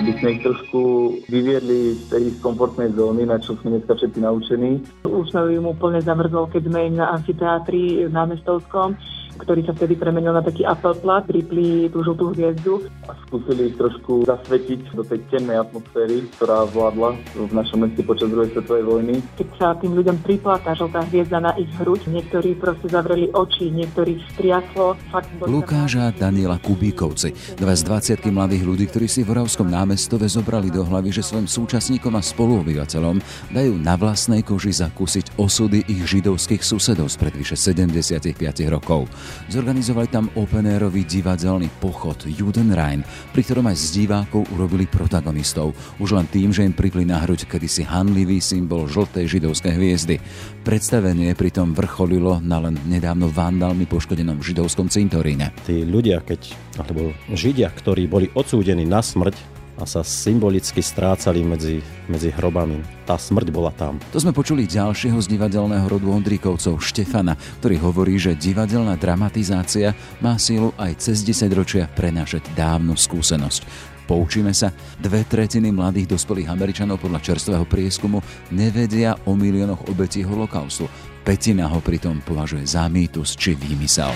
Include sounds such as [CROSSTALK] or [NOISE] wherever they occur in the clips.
aby sme ich trošku vyviedli z tej komfortnej zóny, na čo sme dneska všetci naučení. Už sme im úplne zamrzol, keď sme im na amfiteátri v námestovskom ktorý sa vtedy premenil na taký plat, pripli tú žltú hviezdu. A skúsili ich trošku zasvetiť do tej temnej atmosféry, ktorá vládla v našom meste počas druhej svetovej vojny. Keď sa tým ľuďom pripla tá žltá hviezda na ich hruď, niektorí proste zavreli oči, niektorí striaslo. Fakt Lukáš a Daniela Kubíkovci, dva z 20 mladých ľudí, ktorí si v Oravskom námestove zobrali do hlavy, že svojim súčasníkom a spoluobyvateľom dajú na vlastnej koži zakúsiť osudy ich židovských susedov spred vyše 75 rokov. Zorganizovali tam open-airový divadelný pochod Judenrein, pri ktorom aj z divákov urobili protagonistov, už len tým, že im pripli na hruď kedysi hanlivý symbol žltej židovskej hviezdy. Predstavenie pritom vrcholilo na len nedávno vandalmi poškodenom židovskom cintoríne. Tí ľudia, keď, alebo židia, ktorí boli odsúdení na smrť, a sa symbolicky strácali medzi, medzi hrobami. Tá smrť bola tam. To sme počuli ďalšieho z divadelného rodu Ondríkovcov, Štefana, ktorý hovorí, že divadelná dramatizácia má sílu aj cez 10 ročia prenášať dávnu skúsenosť. Poučíme sa, dve tretiny mladých dospelých Američanov podľa čerstvého prieskumu nevedia o miliónoch obetí holokaustu. Petina ho pritom považuje za mýtus či výmysel.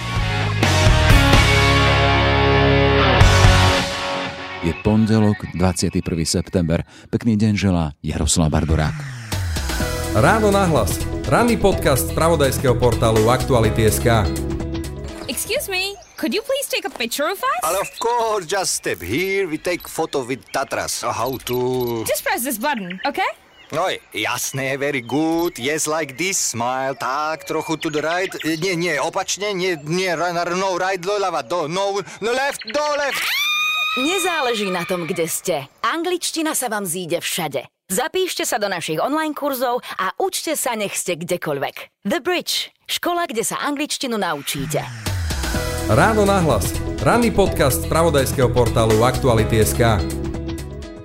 Je pondelok, 21. september. Pekný deň želá Jaroslav Barborák. Ráno nahlas. Ranný podcast z pravodajského portálu Aktuality.sk Excuse me, could you please take a picture of us? But of course, just step here, we take photo with Tatras. How to... Just press this button, okay? Oj, jasné, very good. Yes, like this, smile. Tak, trochu to the right. Nie, nie, opačne, nie, nie, no, right, do, lava, do, no, no, left, do, left. Nezáleží na tom, kde ste. Angličtina sa vám zíde všade. Zapíšte sa do našich online kurzov a učte sa, nech ste kdekoľvek. The Bridge. Škola, kde sa angličtinu naučíte. Ráno nahlas. Ranný podcast z pravodajského portálu Aktuality.sk.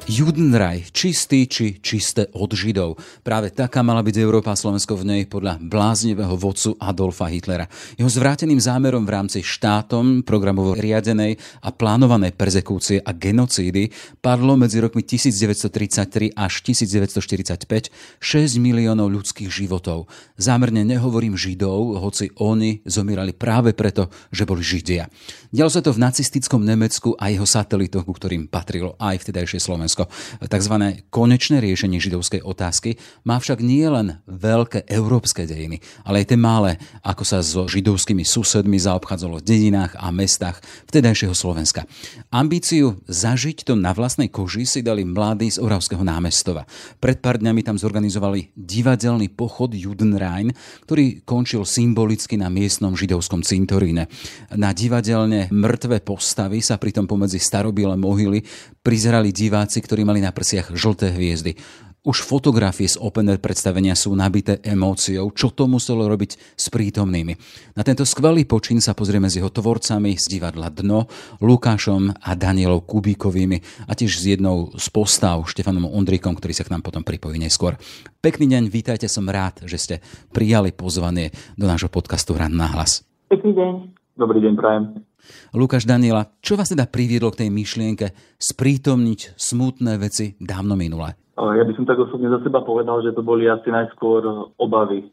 Judenraj, čistý či čisté od Židov. Práve taká mala byť Európa a Slovensko v nej podľa bláznivého vodcu Adolfa Hitlera. Jeho zvráteným zámerom v rámci štátom programovo riadenej a plánovanej perzekúcie a genocídy padlo medzi rokmi 1933 až 1945 6 miliónov ľudských životov. Zámerne nehovorím Židov, hoci oni zomierali práve preto, že boli Židia. Dialo sa to v nacistickom Nemecku a jeho satelitoch, ku ktorým patrilo aj vtedajšie Slovensko. Slovensko. Takzvané konečné riešenie židovskej otázky má však nie len veľké európske dejiny, ale aj tie malé, ako sa so židovskými susedmi zaobchádzalo v dedinách a mestách vtedajšieho Slovenska. Ambíciu zažiť to na vlastnej koži si dali mladí z Oravského námestova. Pred pár dňami tam zorganizovali divadelný pochod Judenrein, ktorý končil symbolicky na miestnom židovskom cintoríne. Na divadelne mŕtve postavy sa pritom pomedzi starobiele mohyly prizerali diváci, ktorí mali na prsiach žlté hviezdy. Už fotografie z open air predstavenia sú nabité emóciou, čo to muselo robiť s prítomnými. Na tento skvelý počin sa pozrieme s jeho tvorcami z divadla Dno, Lukášom a Danielou Kubíkovými a tiež s jednou z postav Štefanom Ondrikom, ktorý sa k nám potom pripojí neskôr. Pekný deň, vítajte, som rád, že ste prijali pozvanie do nášho podcastu Ran na hlas. Pekný deň. Dobrý deň, prajem. Lukáš Daniela, čo vás teda priviedlo k tej myšlienke sprítomniť smutné veci dávno minulé? Ja by som tak osobne za seba povedal, že to boli asi najskôr obavy.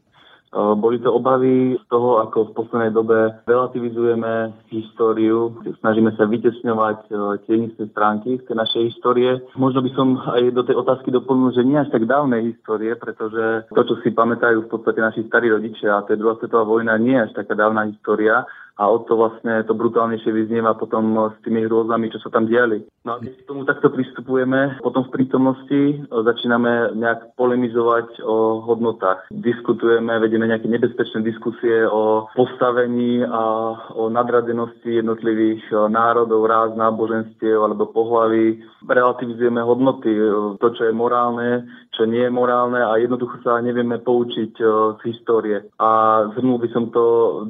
Boli to obavy z toho, ako v poslednej dobe relativizujeme históriu, snažíme sa vytesňovať tie isté stránky z tej našej histórie. Možno by som aj do tej otázky doplnil, že nie až tak dávnej histórie, pretože to, čo si pamätajú v podstate naši starí rodičia, a to je druhá svetová vojna, nie je až taká dávna história, a o to vlastne to brutálnejšie vyznieva potom s tými hrôzami, čo sa tam diali. No a keď k tomu takto pristupujeme, potom v prítomnosti e, začíname nejak polemizovať o hodnotách. Diskutujeme, vedieme nejaké nebezpečné diskusie o postavení a o nadradenosti jednotlivých e, národov, ráz, náboženstiev alebo pohlaví. Relativizujeme hodnoty, e, to, čo je morálne, čo nie je morálne a jednoducho sa nevieme poučiť z histórie. A zhrnul by som to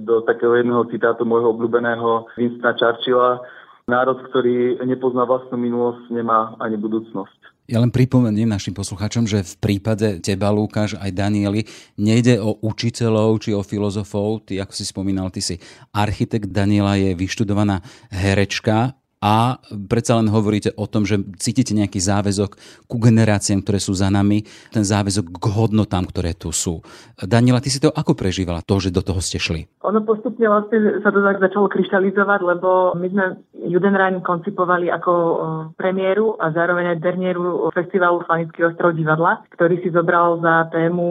do takého jedného citátu citátu môjho obľúbeného Winstona Churchilla. Národ, ktorý nepozná vlastnú minulosť, nemá ani budúcnosť. Ja len pripomeniem našim poslucháčom, že v prípade teba, Lukáš, aj Danieli, nejde o učiteľov či o filozofov. Ty, ako si spomínal, ty si architekt, Daniela je vyštudovaná herečka a predsa len hovoríte o tom, že cítite nejaký záväzok ku generáciám, ktoré sú za nami, ten záväzok k hodnotám, ktoré tu sú. Daniela, ty si to ako prežívala, to, že do toho ste šli? Ono postupne vlastne sa to tak začalo kryštalizovať, lebo my sme Judenrein koncipovali ako premiéru a zároveň aj dernieru festivalu Slanický ostrov divadla, ktorý si zobral za tému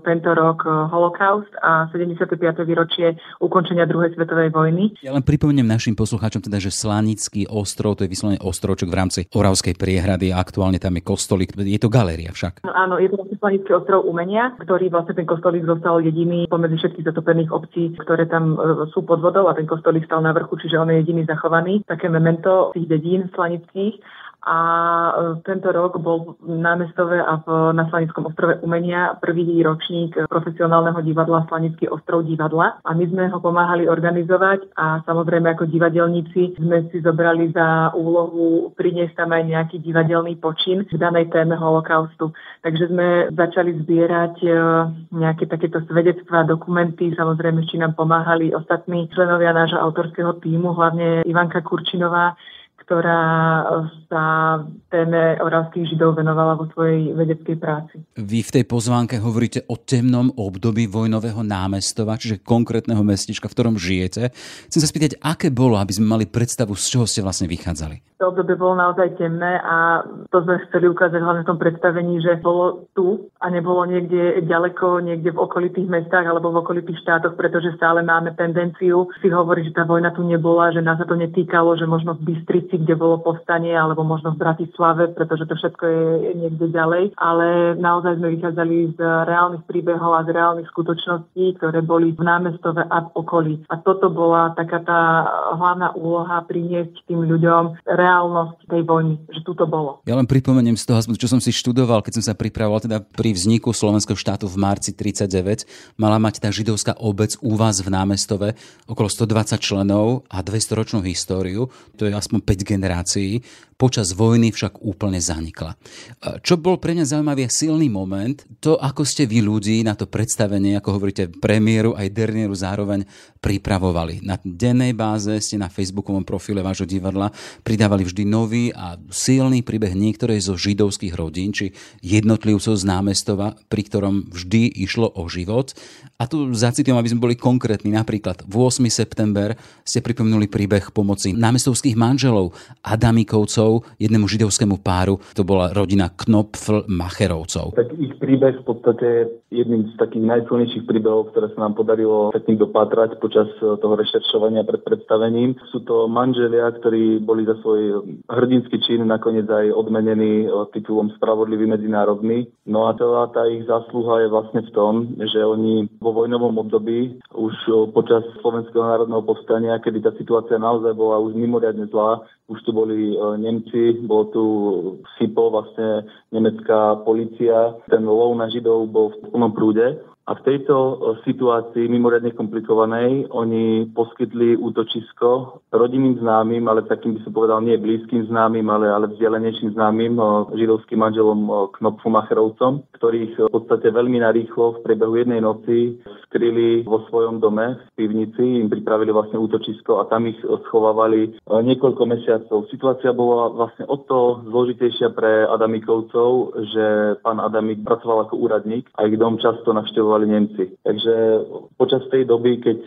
tento rok holokaust a 75. výročie ukončenia druhej svetovej vojny. Ja len pripomeniem našim poslucháčom teda, že Slanický ostrov, to je vyslovene ostrovček v rámci Oravskej priehrady a aktuálne tam je kostolík. Je to galéria však. No, áno, je to vlastne Slanický ostrov umenia, ktorý vlastne ten kostolík zostal jediný pomedzi všetkých zatopených obcí, ktoré tam e, sú pod vodou a ten kostolík stal na vrchu, čiže on je jediný zachovaný. Také memento tých dedín slanických a e, tento rok bol na Mestove a v, na Slanickom ostrove umenia prvý ročník profesionálneho divadla Slanický ostrov divadla a my sme ho pomáhali organizovať a samozrejme ako divadelníci sme si zobrali za úlohu priniesť tam aj nejaký divadelný počin v danej téme holokaustu. Takže sme začali zbierať e, nejaké takéto svedectvá, dokumenty, samozrejme, či nám pomáhali ostatní členovia nášho autorského týmu, hlavne Ivanka Kurčinová, ktorá sa téme oravských židov venovala vo svojej vedeckej práci. Vy v tej pozvánke hovoríte o temnom období vojnového námestova, čiže konkrétneho mestička, v ktorom žijete. Chcem sa spýtať, aké bolo, aby sme mali predstavu, z čoho ste vlastne vychádzali? To obdobie bolo naozaj temné a to sme chceli ukázať hlavne v tom predstavení, že bolo tu a nebolo niekde ďaleko, niekde v okolitých mestách alebo v okolitých štátoch, pretože stále máme tendenciu si hovoriť, že tá vojna tu nebola, že nás sa to netýkalo, že možno v Bystrici kde bolo povstanie, alebo možno v Bratislave, pretože to všetko je niekde ďalej. Ale naozaj sme vychádzali z reálnych príbehov a z reálnych skutočností, ktoré boli v námestove a v okolí. A toto bola taká tá hlavná úloha priniesť tým ľuďom reálnosť tej vojny, že tu to bolo. Ja len pripomeniem z toho, čo som si študoval, keď som sa pripravoval teda pri vzniku Slovenského štátu v marci 39, mala mať tá židovská obec u vás v námestove okolo 120 členov a 200 ročnú históriu. To je aspoň 5 generácií, počas vojny však úplne zanikla. Čo bol pre mňa zaujímavý silný moment, to ako ste vy ľudí na to predstavenie, ako hovoríte, premiéru aj dernieru zároveň pripravovali. Na dennej báze ste na facebookovom profile vášho divadla pridávali vždy nový a silný príbeh niektorej zo židovských rodín, či jednotlivcov z námestova, pri ktorom vždy išlo o život. A tu zacitujem, aby sme boli konkrétni. Napríklad v 8. september ste pripomenuli príbeh pomoci námestovských manželov Adamikovcov jednému židovskému páru. To bola rodina Knopfl Macherovcov. Tak ich príbeh v podstate je jedným z takých najsilnejších príbehov, ktoré sa nám podarilo sa tým dopatrať počas eh, toho rešeršovania pred predstavením. Sú to manželia, ktorí boli za svoj hrdinský čin nakoniec aj odmenení eh, titulom Spravodlivý medzinárodný. No a celá tá ich zásluha je vlastne v tom, že oni vo vojnovom období už eh, počas Slovenského národného povstania, kedy tá situácia naozaj bola už mimoriadne zlá, už tu boli Nemci, bol tu SIPO, vlastne nemecká policia, ten lov na Židov bol v plnom prúde a v tejto e, situácii mimoriadne komplikovanej oni poskytli útočisko rodinným známym, ale takým by som povedal nie blízkym známym, ale, ale vzdialenejším známym e, židovským manželom e, Knopfumacherovcom, ktorých v podstate veľmi narýchlo v priebehu jednej noci skryli vo svojom dome v pivnici, im pripravili vlastne útočisko a tam ich schovávali niekoľko mesiacov. Situácia bola vlastne o to zložitejšia pre Adamikovcov, že pán Adamik pracoval ako úradník a ich dom často navštevoval Nemci. Takže počas tej doby, keď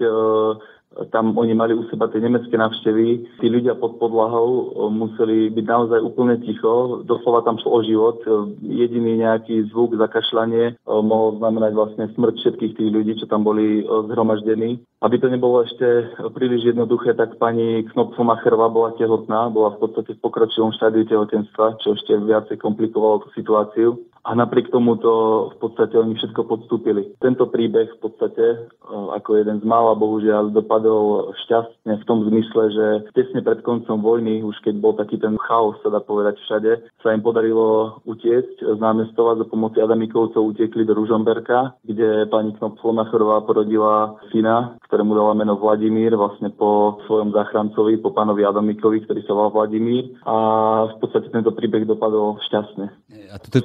tam oni mali u seba tie nemecké návštevy. Tí ľudia pod podlahou e, museli byť naozaj úplne ticho. Doslova tam šlo o život. E, jediný nejaký zvuk, zakašľanie mohol znamenať vlastne smrť všetkých tých ľudí, čo tam boli zhromaždení. Aby to nebolo ešte príliš jednoduché, tak pani Knopfumacherová bola tehotná, bola v podstate v pokročilom štádiu tehotenstva, čo ešte viacej komplikovalo tú situáciu a napriek tomu to v podstate oni všetko podstúpili. Tento príbeh v podstate e, ako jeden z mála bohužiaľ dopadol šťastne v tom zmysle, že tesne pred koncom vojny, už keď bol taký ten chaos, sa dá povedať všade, sa im podarilo utiecť z námestova za pomoci Adamikovcov utekli do Ružomberka, kde pani Knopflomachorová porodila syna, ktorému dala meno Vladimír, vlastne po svojom záchrancovi, po pánovi Adamikovi, ktorý sa volal Vladimír. A v podstate tento príbeh dopadol šťastne. A to,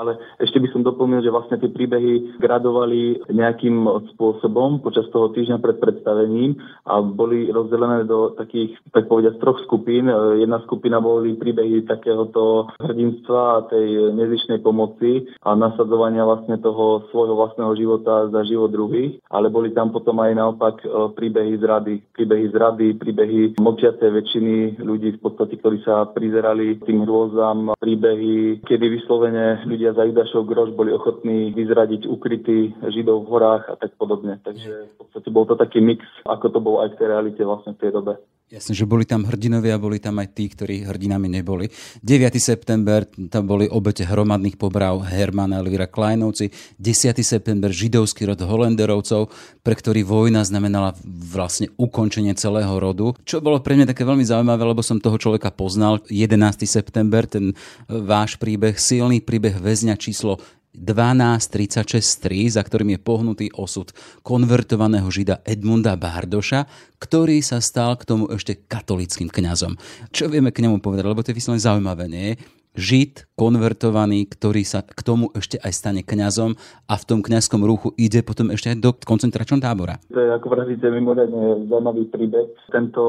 Ale ešte by som doplnil, že vlastne tie príbehy gradovali nejakým spôsobom počas toho týždňa pred predstavením a boli rozdelené do takých, tak povediať, troch skupín. Jedna skupina boli príbehy takéhoto hrdinstva a tej nezišnej pomoci a nasadzovania vlastne toho svojho vlastného života za život druhých, ale boli tam potom aj naopak e, príbehy zrady, príbehy zrady, príbehy močiacej väčšiny ľudí v podstate, ktorí sa prizerali tým hrôzam, príbehy, kedy vyslovene ľudia za Judašov grož boli ochotní vyzradiť ukrytí Židov v horách a tak podobne. Takže v podstate bol to taký mix, ako to bol aj v tej realite vlastne v tej dobe. Jasne, že boli tam hrdinovia, boli tam aj tí, ktorí hrdinami neboli. 9. september, tam boli obete hromadných pobrav Hermana Elvira Kleinovci. 10. september, židovský rod Holenderovcov, pre ktorý vojna znamenala vlastne ukončenie celého rodu. Čo bolo pre mňa také veľmi zaujímavé, lebo som toho človeka poznal. 11. september, ten váš príbeh, silný príbeh väzňa číslo 12.36.3, za ktorým je pohnutý osud konvertovaného žida Edmunda Bardoša, ktorý sa stal k tomu ešte katolickým kňazom. Čo vieme k nemu povedať, lebo to je vyslovene zaujímavé, nie? Žid konvertovaný, ktorý sa k tomu ešte aj stane kňazom a v tom kňazskom ruchu ide potom ešte aj do koncentračného tábora. To je ako vravíte mimoriadne zaujímavý príbeh. Tento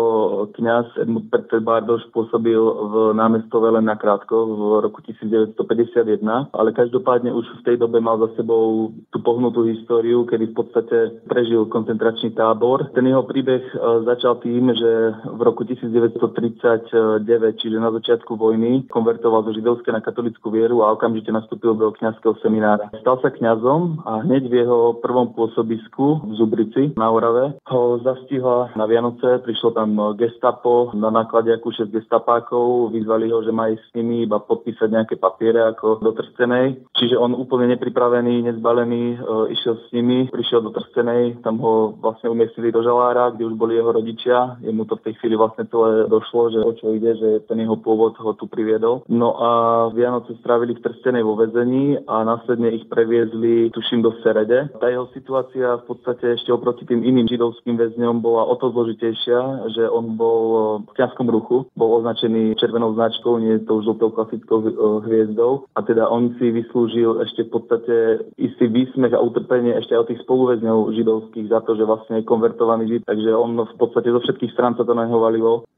kňaz Edmund Peter Bardoš pôsobil v námestove len nakrátko v roku 1951, ale každopádne už v tej dobe mal za sebou tú pohnutú históriu, kedy v podstate prežil koncentračný tábor. Ten jeho príbeh e, začal tým, že v roku 1939, čiže na začiatku vojny, konvertoval zo židovské na katolickú vieru a okamžite nastúpil do kňazského seminára. Stal sa kňazom a hneď v jeho prvom pôsobisku v Zubrici na Orave ho zastihla na Vianoce, prišlo tam gestapo na náklade ako 6 gestapákov, vyzvali ho, že má s nimi iba podpísať nejaké papiere ako do Trstenej. Čiže on úplne nepripravený, nezbalený, e, išiel s nimi, prišiel do Trstenej, tam ho vlastne umiestnili do žalára, kde už boli jeho rodičia. Jemu to v tej chvíli vlastne celé došlo, že o čo ide, že ten jeho pôvod ho tu priviedol. No a Vianoce strávili v Trstenej vo vezení a následne ich previezli, tuším, do Serede. Tá jeho situácia v podstate ešte oproti tým iným židovským väzňom bola o to zložitejšia, že on bol v ťažkom ruchu, bol označený červenou značkou, nie tou žltou klasickou eh, hviezdou a teda on si vyslúžil ešte v podstate istý výsmech a utrpenie ešte aj od tých spoluväzňov židovských za to, že vlastne je konvertovaný žid, takže on v podstate zo všetkých strán sa to na.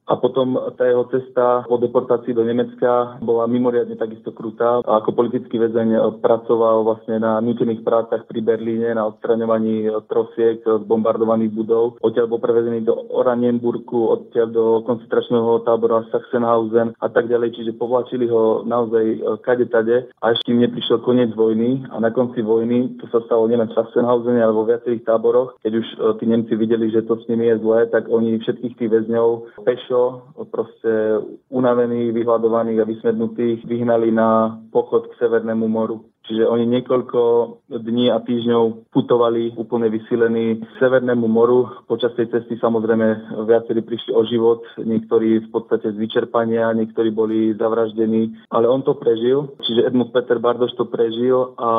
A potom tá jeho cesta po deportácii do Nemecka bola mimoriadne takisto krutá. A ako politický väzeň pracoval vlastne na nutených prácach pri Berlíne, na odstraňovaní trosiek z bombardovaných budov. Odtiaľ bol prevezený do Oranienburgu, odtiaľ do koncentračného tábora Sachsenhausen a tak ďalej. Čiže povlačili ho naozaj e, kade tade a ešte neprišiel koniec vojny. A na konci vojny, to sa stalo nielen v Sachsenhausene, ale vo viacerých táboroch, keď už e, tí Nemci videli, že to s nimi je zlé, tak oni všetkých tých väzňov pešo, proste unavených, vyhľadovaných a vysmednutých ich vyhnali na pochod k Severnému moru. Čiže oni niekoľko dní a týždňov putovali úplne vysilení k Severnému moru. Počas tej cesty samozrejme viacerí prišli o život, niektorí v podstate z vyčerpania, niektorí boli zavraždení, ale on to prežil. Čiže Edmund Peter Bardoš to prežil a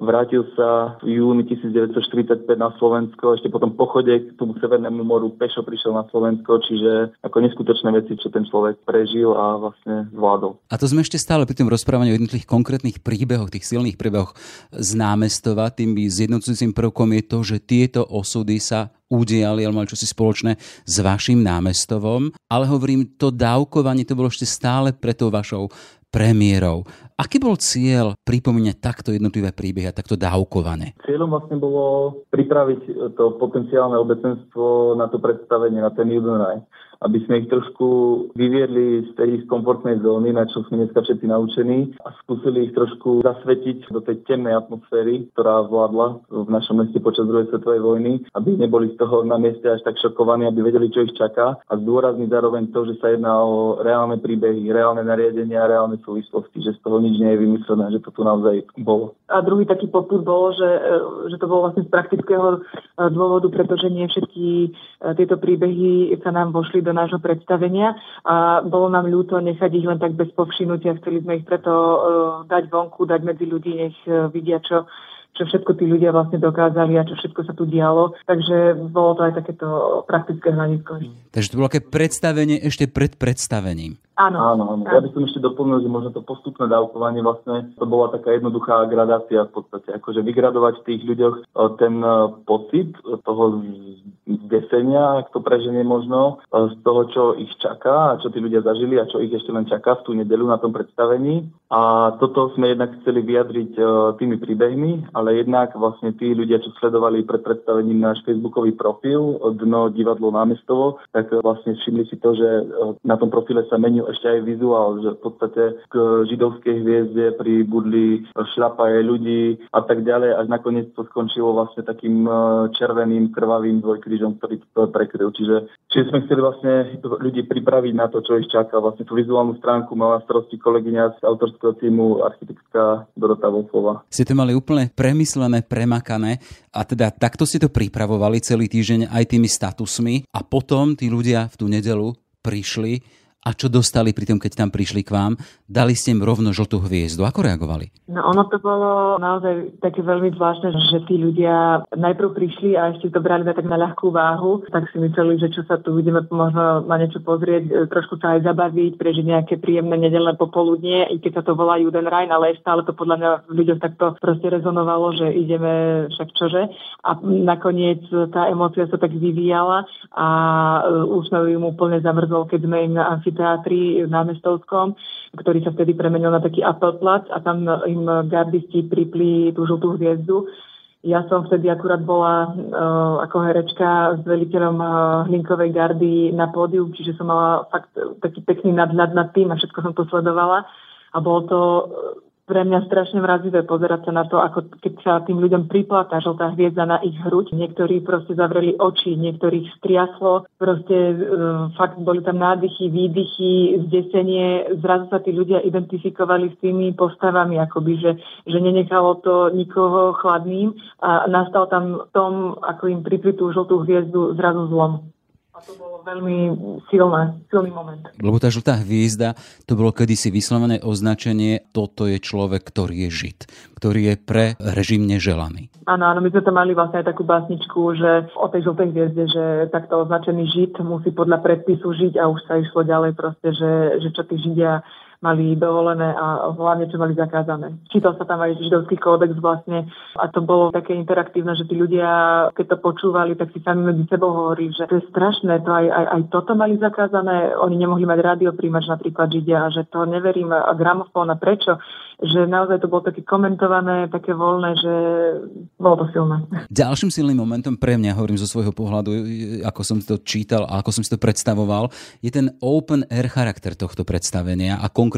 vrátil sa v júni 1945 na Slovensko. Ešte potom pochode k tomu Severnému moru pešo prišiel na Slovensko, čiže ako neskutočné veci, čo ten človek prežil a vlastne zvládol. A to sme ešte stále pri tom rozprávaní o jednotlivých konkrétnych príbehoch tých silných príbehoch z námestova. Tým zjednocujúcim prvkom je to, že tieto osudy sa udiali, ale mali čosi spoločné s vašim námestovom. Ale hovorím, to dávkovanie to bolo ešte stále pre tou vašou premiérou. Aký bol cieľ pripomínať takto jednotlivé príbehy a takto dávkované? Cieľom vlastne bolo pripraviť to potenciálne obecenstvo na to predstavenie, na ten Judenraj aby sme ich trošku vyviedli z tej komfortnej zóny, na čo sme dneska všetci naučení a skúsili ich trošku zasvetiť do tej temnej atmosféry, ktorá vládla v našom meste počas druhej svetovej vojny, aby neboli z toho na mieste až tak šokovaní, aby vedeli, čo ich čaká a zdôrazniť zároveň to, že sa jedná o reálne príbehy, reálne nariadenia, reálne súvislosti, že z toho nič nie je vymyslené, že to tu naozaj bolo. A druhý taký poput bol, že, že to bolo vlastne z praktického eh, dôvodu, pretože nie všetky eh, tieto príbehy sa nám vošli do nášho predstavenia a bolo nám ľúto nechať ich len tak bez povšinutia. Chceli sme ich preto dať vonku, dať medzi ľudí, nech vidia, čo čo všetko tí ľudia vlastne dokázali a čo všetko sa tu dialo. Takže bolo to aj takéto praktické hľadisko. Takže to bolo také predstavenie ešte pred predstavením. Áno. Áno, áno. Ja by som ešte doplnil, že možno to postupné dávkovanie vlastne to bola taká jednoduchá gradácia v podstate. Akože vygradovať v tých ľuďoch e, ten e, pocit toho zdesenia, ak to preženie možno, e, z toho, čo ich čaká a čo tí ľudia zažili a čo ich ešte len čaká v tú nedelu na tom predstavení. A toto sme jednak chceli vyjadriť tými príbehmi, ale jednak vlastne tí ľudia, čo sledovali pred predstavením náš facebookový profil Dno divadlo námestovo, tak vlastne všimli si to, že na tom profile sa menil ešte aj vizuál, že v podstate k židovskej hviezde pribudli šľapaje ľudí a tak ďalej, až nakoniec to skončilo vlastne takým e, červeným, krvavým dvojkrížom, ktorý to prekryl. Čiže, čiže sme chceli vlastne ľudí pripraviť na to, čo ich čaká. Vlastne tú vizuálnu stránku mala starosti kolegyňa z autorského týmu architektka Dorota Wolfova. Ste to mali úplne premyslené, premakané a teda takto ste to pripravovali celý týždeň aj tými statusmi a potom tí ľudia v tú nedelu prišli a čo dostali pri tom, keď tam prišli k vám? Dali ste im rovno žltú hviezdu. Ako reagovali? No ono to bolo naozaj také veľmi zvláštne, že tí ľudia najprv prišli a ešte to brali na tak na ľahkú váhu, tak si mysleli, že čo sa tu ideme možno na niečo pozrieť, e, trošku sa aj zabaviť, prežiť nejaké príjemné nedelné popoludnie, i keď sa to volá Judenrein, ale stále to podľa mňa v ľuďoch takto proste rezonovalo, že ideme však čože. A nakoniec tá emócia sa tak vyvíjala a e, úsmev im úplne zamrzol, keď sme im amfiteátri v námestovskom, ktorý sa vtedy premenil na taký apelplac a tam im gardisti pripli tú žltú hviezdu. Ja som vtedy akurát bola uh, ako herečka s veliteľom uh, Hlinkovej gardy na pódiu, čiže som mala fakt taký pekný nadhľad nad tým a všetko som to sledovala. A bolo to pre mňa strašne mrazivé pozerať sa na to, ako keď sa tým ľuďom pripla tá žltá hviezda na ich hruď. Niektorí proste zavreli oči, niektorých striaslo, proste e, fakt boli tam nádychy, výdychy, zdesenie. Zrazu sa tí ľudia identifikovali s tými postavami, akoby, že, že nenechalo to nikoho chladným a nastal tam v tom, ako im pripli tú žltú hviezdu, zrazu zlom to bolo veľmi silné, silný moment. Lebo tá žltá hviezda, to bolo kedysi vyslovené označenie, toto je človek, ktorý je žid, ktorý je pre režim neželaný. Áno, áno, my sme tam mali vlastne aj takú básničku, že o tej žltej hviezde, že takto označený žid musí podľa predpisu žiť a už sa išlo ďalej proste, že, že čo tí židia mali dovolené a hlavne čo mali zakázané. Čítal sa tam aj židovský kódex vlastne a to bolo také interaktívne, že tí ľudia, keď to počúvali, tak si sami medzi sebou hovorili, že to je strašné, to aj, aj, aj toto mali zakázané, oni nemohli mať rádioprímač napríklad židia a že to neverím a gramofón a prečo že naozaj to bolo také komentované, také voľné, že bolo to silné. Ďalším silným momentom pre mňa, hovorím zo svojho pohľadu, ako som to čítal a ako som si to predstavoval, je ten open air charakter tohto predstavenia a konkrétne,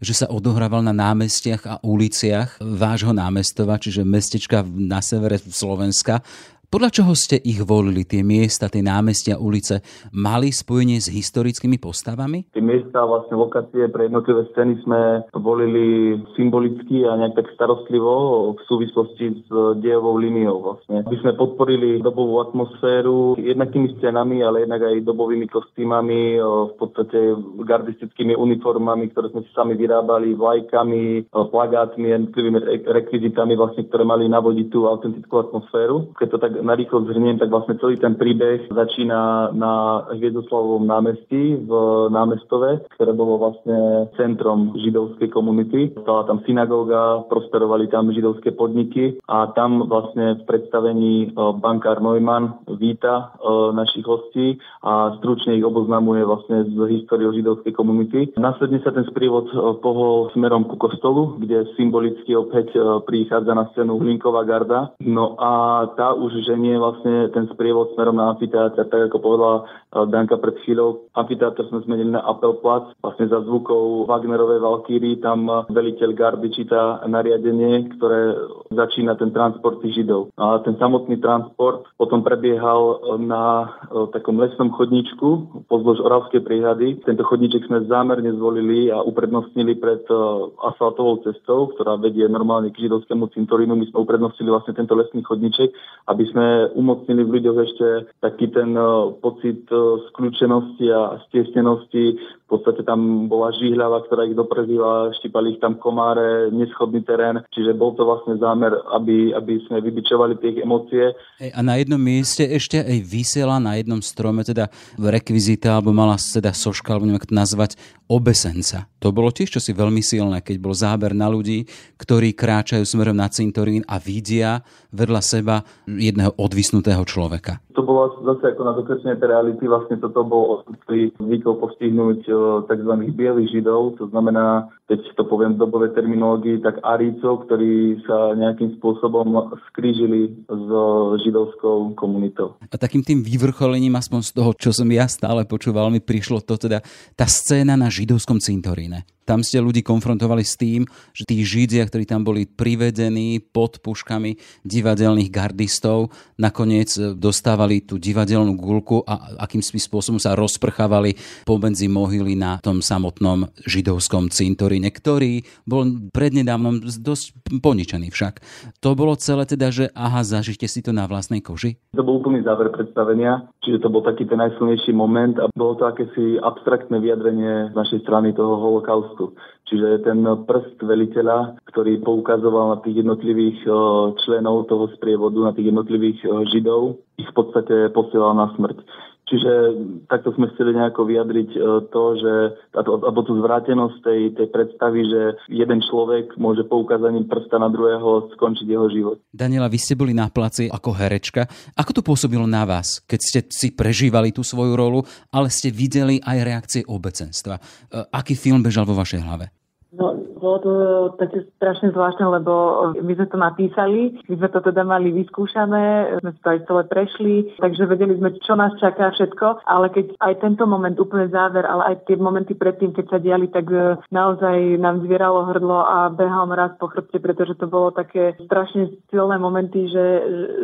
že sa odohrával na námestiach a uliciach vášho námestova, čiže mestečka na severe Slovenska. Podľa čoho ste ich volili, tie miesta, tie námestia, ulice? Mali spojenie s historickými postavami? Tie miesta, vlastne lokácie pre jednotlivé scény sme volili symbolicky a nejak tak starostlivo v súvislosti s dejovou líniou vlastne. Aby sme podporili dobovú atmosféru jednak tými scénami, ale jednak aj dobovými kostýmami, v podstate gardistickými uniformami, ktoré sme si sami vyrábali, vlajkami, plagátmi, jednotlivými rekvizitami, vlastne, ktoré mali navodiť tú autentickú atmosféru. Keď to tak narýchlo zhrniem, tak vlastne celý ten príbeh začína na Hviezdoslavovom námestí v námestove, ktoré bolo vlastne centrom židovskej komunity. Stala tam synagóga, prosperovali tam židovské podniky a tam vlastne v predstavení e, bankár Neumann víta e, našich hostí a stručne ich oboznamuje vlastne z históriou židovskej komunity. Následne sa ten sprievod e, pohol smerom ku kostolu, kde symbolicky opäť prichádza na scénu Hlinková garda. No a tá už ženie vlastne ten sprievod smerom na amfiteátr, tak ako povedala eh, Danka pred chvíľou. Amfiteátr sme zmenili na Appelplatz, vlastne za zvukov Wagnerovej Valkýry, tam eh, veliteľ gardy číta nariadenie, ktoré začína ten transport tých Židov. A ten samotný transport potom prebiehal eh, na takom lesnom chodníčku pozdĺž Oravskej príhady. Tento chodníček sme zámerne zvolili a uprednostnili pred asfaltovou cestou, ktorá vedie normálne k židovskému cintorínu. My sme uprednostnili vlastne tento lesný chodníček, aby sme sme umocnili v ľuďoch ešte taký ten pocit skľúčenosti a stiesnenosti. V podstate tam bola žihľava, ktorá ich doprezila, štipali ich tam komáre, neschodný terén, čiže bol to vlastne zámer, aby, aby sme vybičovali tie emócie. A na jednom mieste ešte aj vysiela na jednom strome, teda rekvizita, alebo mala teda soška, alebo neviem, to nazvať, obesenca. To bolo tiež čosi veľmi silné, keď bol záber na ľudí, ktorí kráčajú smerom na cintorín a vidia vedľa seba jedného odvisnutého človeka. To bolo zase ako na dokreslenie tej reality, vlastne toto bol ktorý zvykol postihnúť e, tzv. bielých židov, to znamená, keď to poviem v dobovej terminológii, tak arícov, ktorí sa nejakým spôsobom skrížili s židovskou komunitou. A takým tým vyvrcholením, aspoň z toho, čo som ja stále počúval, mi prišlo to teda tá scéna na židovskom cintoríne. Tam ste ľudí konfrontovali s tým, že tí Židia, ktorí tam boli privedení pod puškami divadelných gardistov, nakoniec e, dostávali tú divadelnú gulku a akým spôsobom sa rozprchávali pomedzi mohyly na tom samotnom židovskom cintoríne, ktorý bol prednedávnom dosť poničený však. To bolo celé teda, že aha, zažite si to na vlastnej koži? To bol úplný záver predstavenia, čiže to bol taký ten najsilnejší moment a bolo to akési abstraktné vyjadrenie z našej strany toho holokaustu postu. Čiže ten prst veliteľa, ktorý poukazoval na tých jednotlivých členov toho sprievodu, na tých jednotlivých židov, ich v podstate posielal na smrť. Čiže takto sme chceli nejako vyjadriť e, to, že, alebo tú zvrátenosť tej, tej predstavy, že jeden človek môže poukázaním prsta na druhého skončiť jeho život. Daniela, vy ste boli na placi ako herečka. Ako to pôsobilo na vás, keď ste si prežívali tú svoju rolu, ale ste videli aj reakcie obecenstva? E, aký film bežal vo vašej hlave? No, bolo to také strašne zvláštne, lebo my sme to napísali, my sme to teda mali vyskúšané, sme to aj celé prešli, takže vedeli sme, čo nás čaká všetko, ale keď aj tento moment, úplne záver, ale aj tie momenty predtým, keď sa diali, tak e, naozaj nám zvieralo hrdlo a behal mraz po chrbte, pretože to bolo také strašne silné momenty, že,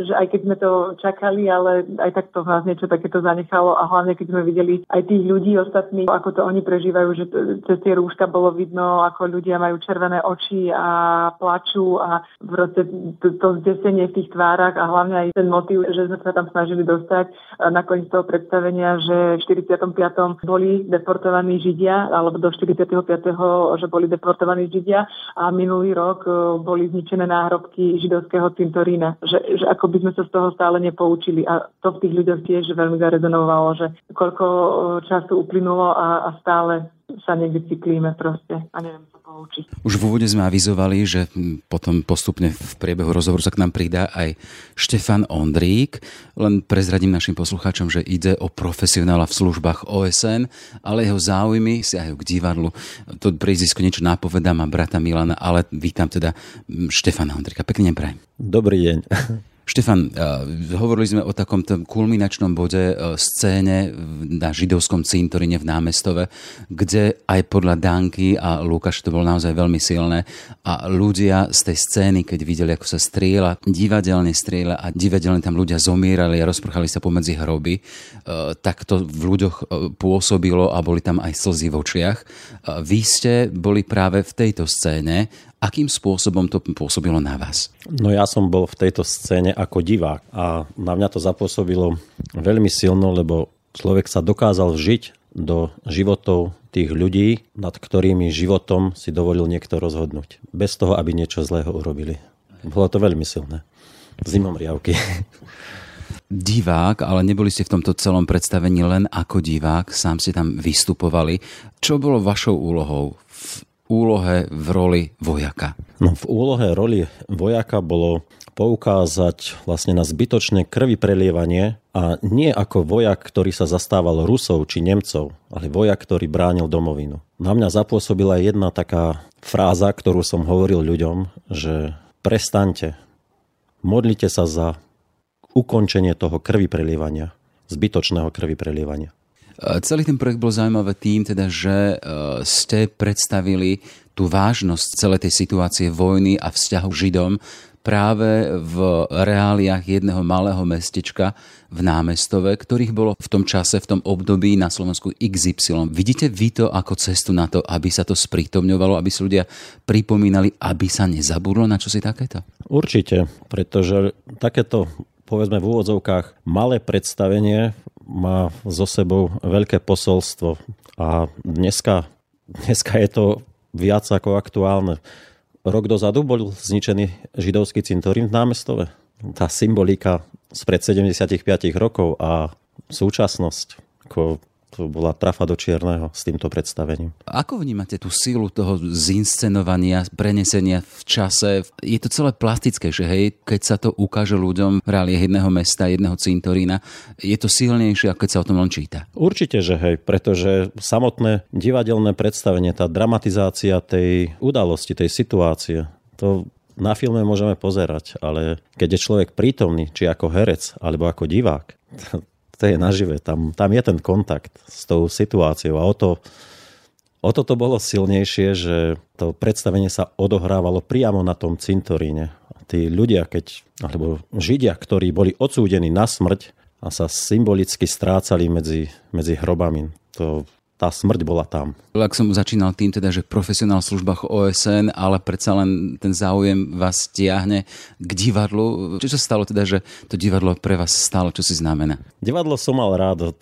že aj keď sme to čakali, ale aj tak to nás niečo takéto zanechalo a hlavne keď sme videli aj tých ľudí ostatných, ako to oni prežívajú, že cez tie rúška bolo vidno, ako ľudia majú červené oči a plačú a proste to, to zdesenie v tých tvárach a hlavne aj ten motiv, že sme sa tam snažili dostať nakoniec toho predstavenia, že v 45. boli deportovaní Židia, alebo do 45. že boli deportovaní Židia a minulý rok e, boli zničené náhrobky židovského cintorína. Že, že ako by sme sa z toho stále nepoučili a to v tých ľuďoch tiež veľmi zarezonovalo, že koľko e, času uplynulo a, a stále sa niekde cyklíme proste a neviem sa poučiť. Už v úvode sme avizovali, že potom postupne v priebehu rozhovoru sa k nám pridá aj Štefan Ondrík. Len prezradím našim poslucháčom, že ide o profesionála v službách OSN, ale jeho záujmy siahajú k divadlu. To prízisko niečo nápovedá, má brata Milana, ale vítam teda Štefana Ondríka. Pekne prajem. Dobrý deň. Štefan, hovorili sme o takom kulminačnom bode scéne na židovskom cintoríne v námestove, kde aj podľa Danky a Lukáš to bolo naozaj veľmi silné a ľudia z tej scény, keď videli, ako sa strieľa, divadelne strieľa a divadelne tam ľudia zomierali a rozprchali sa pomedzi hroby, tak to v ľuďoch pôsobilo a boli tam aj slzy v očiach. Vy ste boli práve v tejto scéne Akým spôsobom to pôsobilo na vás? No ja som bol v tejto scéne ako divák a na mňa to zapôsobilo veľmi silno, lebo človek sa dokázal vžiť do životov tých ľudí, nad ktorými životom si dovolil niekto rozhodnúť. Bez toho, aby niečo zlého urobili. Bolo to veľmi silné. Zimom riavky. [LAUGHS] divák, ale neboli ste v tomto celom predstavení len ako divák, sám ste tam vystupovali. Čo bolo vašou úlohou úlohe v roli vojaka? No, v úlohe roli vojaka bolo poukázať vlastne na zbytočné krvi prelievanie a nie ako vojak, ktorý sa zastával Rusov či Nemcov, ale vojak, ktorý bránil domovinu. Na mňa zapôsobila jedna taká fráza, ktorú som hovoril ľuďom, že prestaňte, modlite sa za ukončenie toho krvi prelievania, zbytočného krvi prelievania. Celý ten projekt bol zaujímavý tým, teda, že e, ste predstavili tú vážnosť celej tej situácie vojny a vzťahu Židom práve v reáliách jedného malého mestečka v námestove, ktorých bolo v tom čase, v tom období na Slovensku XY. Vidíte vy to ako cestu na to, aby sa to sprítomňovalo, aby si ľudia pripomínali, aby sa nezabudlo na čo si takéto? Určite, pretože takéto povedzme v úvodzovkách malé predstavenie má so sebou veľké posolstvo a dneska, dneska je to viac ako aktuálne. Rok dozadu bol zničený židovský cintorín v námestove. Tá symbolika spred 75 rokov a súčasnosť, ako to bola trafa do čierneho s týmto predstavením. Ako vnímate tú sílu toho zinscenovania, prenesenia v čase? Je to celé plastické, že hej, keď sa to ukáže ľuďom v reálie jedného mesta, jedného cintorína, je to silnejšie, ako keď sa o tom len číta? Určite, že hej, pretože samotné divadelné predstavenie, tá dramatizácia tej udalosti, tej situácie, to na filme môžeme pozerať, ale keď je človek prítomný, či ako herec, alebo ako divák, [LAUGHS] to je nažive, tam, tam je ten kontakt s tou situáciou a o to, o to to bolo silnejšie, že to predstavenie sa odohrávalo priamo na tom cintoríne. Tí ľudia, keď, alebo Židia, ktorí boli odsúdení na smrť a sa symbolicky strácali medzi, medzi hrobami, to tá smrť bola tam. Ak som začínal tým teda, že v profesionál službách OSN, ale predsa len ten záujem vás tiahne k divadlu. Čo sa stalo teda, že to divadlo pre vás stalo? Čo si znamená? Divadlo som mal rád od,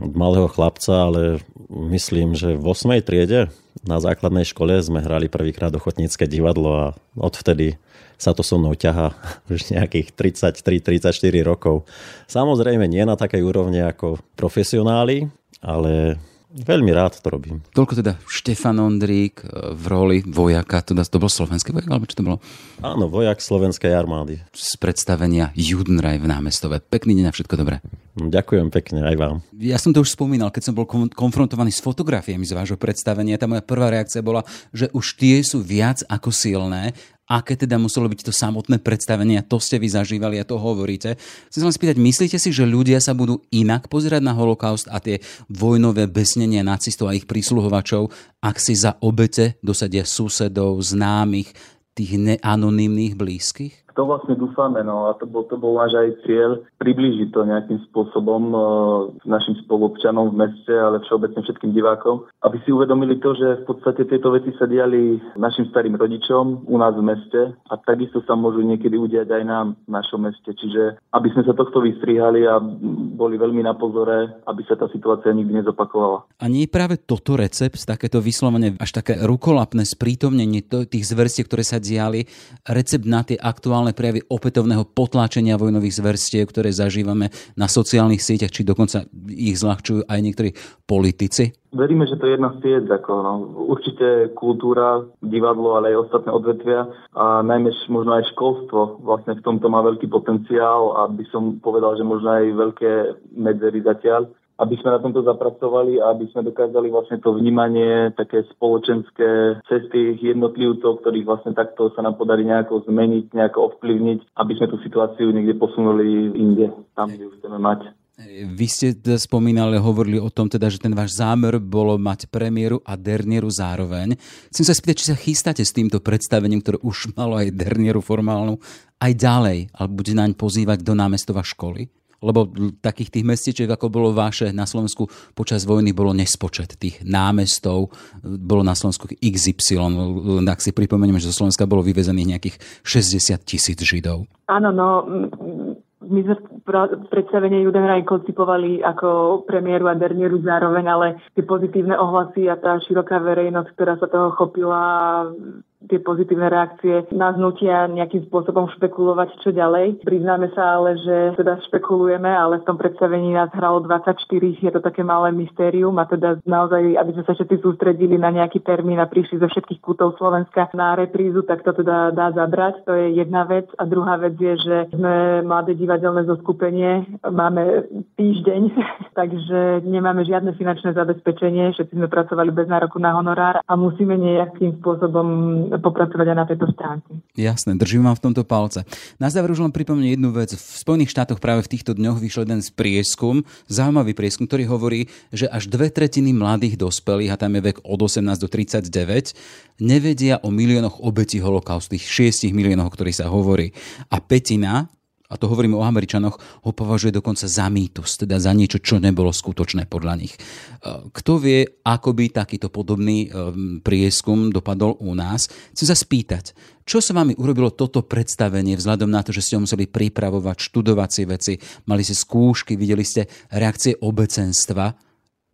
od malého chlapca, ale myslím, že v 8. triede na základnej škole sme hrali prvýkrát ochotnícke divadlo a odvtedy sa to so mnou ťaha [LAUGHS] už nejakých 33-34 rokov. Samozrejme nie na takej úrovni ako profesionáli, ale Veľmi rád to robím. Toľko teda Štefan Ondrík e, v roli vojaka, teda to bol slovenský vojak, alebo čo to bolo? Áno, vojak slovenskej armády. Z predstavenia Judenraj v námestove. Pekný deň a všetko dobré. Ďakujem pekne, aj vám. Ja som to už spomínal, keď som bol konfrontovaný s fotografiami z vášho predstavenia, tá moja prvá reakcia bola, že už tie sú viac ako silné aké teda muselo byť to samotné predstavenie a to ste vy zažívali a to hovoríte. Chcem sa vám spýtať, myslíte si, že ľudia sa budú inak pozerať na holokaust a tie vojnové besnenia nacistov a ich prísluhovačov, ak si za obete dosadia susedov, známych, tých neanonymných blízkych? To vlastne dúfame, no a to bol, to bol náš aj cieľ priblížiť to nejakým spôsobom e, našim spolupčanom v meste, ale všeobecne všetkým divákom, aby si uvedomili to, že v podstate tieto veci sa diali našim starým rodičom u nás v meste a takisto sa môžu niekedy udiať aj nám v našom meste. Čiže aby sme sa tohto vystrihali a boli veľmi na pozore, aby sa tá situácia nikdy nezopakovala. A nie je práve toto recept, takéto vyslovene až také rukolapné sprítomnenie tých zverstiev, ktoré sa diali, recept na tie aktuálne brutálne prejavy opätovného potláčenia vojnových zverstiev, ktoré zažívame na sociálnych sieťach, či dokonca ich zľahčujú aj niektorí politici? Veríme, že to je jedna z ciest. Ako, no. Určite kultúra, divadlo, ale aj ostatné odvetvia a najmä možno aj školstvo vlastne v tomto má veľký potenciál a by som povedal, že možno aj veľké medzery zatiaľ aby sme na tomto zapracovali a aby sme dokázali vlastne to vnímanie, také spoločenské cesty jednotlivcov, ktorých vlastne takto sa nám podarí nejako zmeniť, nejako ovplyvniť, aby sme tú situáciu niekde posunuli inde, tam, kde ju chceme mať. Vy ste teda spomínali, hovorili o tom teda, že ten váš zámer bolo mať premiéru a dernieru zároveň. Chcem sa spýtať, či sa chystáte s týmto predstavením, ktoré už malo aj dernieru formálnu, aj ďalej, alebo bude naň pozývať do námestova školy? Lebo takých tých mestečiek, ako bolo vaše na Slovensku počas vojny, bolo nespočet tých námestov. Bolo na Slovensku XY, ak si pripomeniem, že zo Slovenska bolo vyvezených nejakých 60 tisíc Židov. Áno, no my sme predstavenie Judenraj koncipovali ako premiéru a dernieru zároveň, ale tie pozitívne ohlasy a tá široká verejnosť, ktorá sa toho chopila, tie pozitívne reakcie nás nutia nejakým spôsobom špekulovať, čo ďalej. Priznáme sa ale, že teda špekulujeme, ale v tom predstavení nás hralo 24, je to také malé mystérium a teda naozaj, aby sme sa všetci sústredili na nejaký termín a prišli zo všetkých kútov Slovenska na reprízu, tak to teda dá zabrať. To je jedna vec. A druhá vec je, že sme mladé divadelné zoskupenie, máme týždeň, [LAUGHS] takže nemáme žiadne finančné zabezpečenie, všetci sme pracovali bez nároku na honorár a musíme nejakým spôsobom popracovať aj na tejto stránke. Jasné, držím vám v tomto palce. Na záver už len pripomínam jednu vec. V Spojených štátoch práve v týchto dňoch vyšiel jeden z prieskum, zaujímavý prieskum, ktorý hovorí, že až dve tretiny mladých dospelých, a tam je vek od 18 do 39, nevedia o miliónoch obetí holokaustu, tých 6 miliónov, o ktorých sa hovorí. A petina a to hovorím o Američanoch, ho považuje dokonca za mýtus, teda za niečo, čo nebolo skutočné podľa nich. E, kto vie, ako by takýto podobný e, prieskum dopadol u nás? Chcem sa spýtať, čo sa vami urobilo toto predstavenie vzhľadom na to, že ste ho museli pripravovať, študovať si veci, mali ste skúšky, videli ste reakcie obecenstva.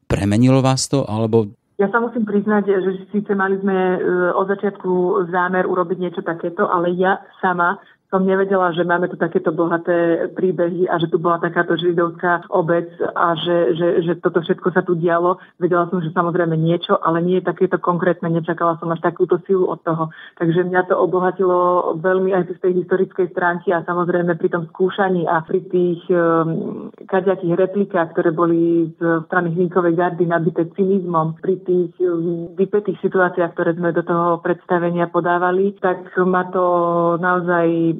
Premenilo vás to, alebo ja sa musím priznať, že síce mali sme e, od začiatku zámer urobiť niečo takéto, ale ja sama som nevedela, že máme tu takéto bohaté príbehy a že tu bola takáto židovská obec a že, že, že toto všetko sa tu dialo. Vedela som, že samozrejme niečo, ale nie je takéto konkrétne. Nečakala som až takúto silu od toho. Takže mňa to obohatilo veľmi aj z tej historickej stránky a samozrejme pri tom skúšaní a pri tých um, kaďakých replikách, ktoré boli z strany Hlinkovej gardy nabité cynizmom, pri tých um, vypetých situáciách, ktoré sme do toho predstavenia podávali, tak ma to naozaj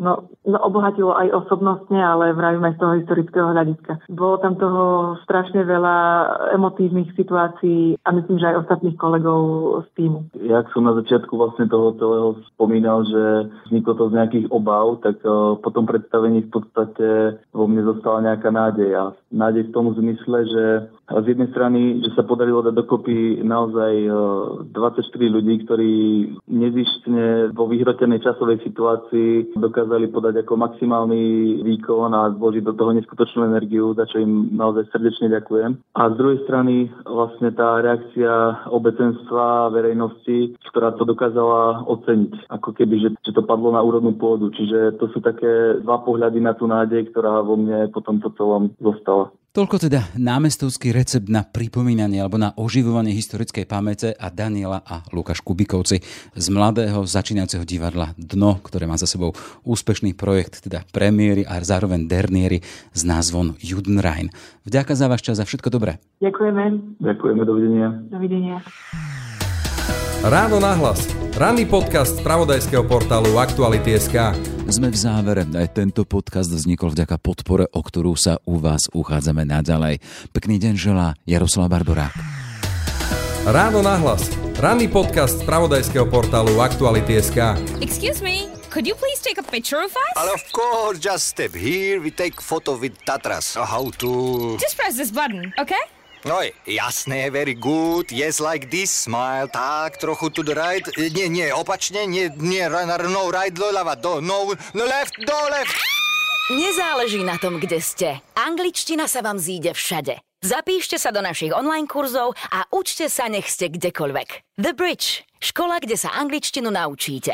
no, no, obohatilo aj osobnostne, ale vravím aj z toho historického hľadiska. Bolo tam toho strašne veľa emotívnych situácií a myslím, že aj ostatných kolegov z týmu. Jak som na začiatku vlastne toho celého spomínal, že vzniklo to z nejakých obav, tak uh, po tom predstavení v podstate vo mne zostala nejaká nádej. A nádej v tom zmysle, že z jednej strany, že sa podarilo dať dokopy naozaj 24 ľudí, ktorí nezištne vo vyhrotenej časovej situácii dokázali podať ako maximálny výkon a zložiť do toho neskutočnú energiu, za čo im naozaj srdečne ďakujem. A z druhej strany vlastne tá reakcia obecenstva verejnosti, ktorá to dokázala oceniť, ako keby, že, že to padlo na úrodnú pôdu. Čiže to sú také dva pohľady na tú nádej, ktorá vo mne po tomto celom zostala. Toľko teda námestovský recept na pripomínanie alebo na oživovanie historickej pamäte a Daniela a Lukáš Kubikovci z mladého začínajúceho divadla Dno, ktoré má za sebou úspešný projekt, teda premiéry a zároveň derniéry s názvom Judenrein. Vďaka za váš čas a všetko dobré. Ďakujeme. Ďakujeme, dovidenia. Dovidenia. Ráno nahlas. Ranný podcast z pravodajského portálu Aktuality.sk. Sme v závere. Aj tento podcast vznikol vďaka podpore, o ktorú sa u vás uchádzame naďalej. Pekný deň želá Jaroslav Barborák. Ráno nahlas. Ranný podcast z pravodajského portálu Aktuality.sk. Excuse me, could you please take a picture of us? Ale of course, just step here, we take photo with Tatras. How to... Just press this button, okay? Oj, jasné, very good. Yes, like this, smile. Tak, trochu to the right. Nie, nie, opačne, nie, nie, no, right, do ľava, do, no, no left, do left. Nezáleží na tom, kde ste. Angličtina sa vám zíde všade. Zapíšte sa do našich online kurzov a učte sa, nech ste kdekoľvek. The Bridge. Škola, kde sa angličtinu naučíte.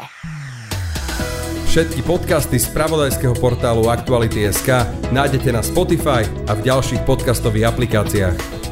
Všetky podcasty z pravodajského portálu Aktuality.sk nájdete na Spotify a v ďalších podcastových aplikáciách.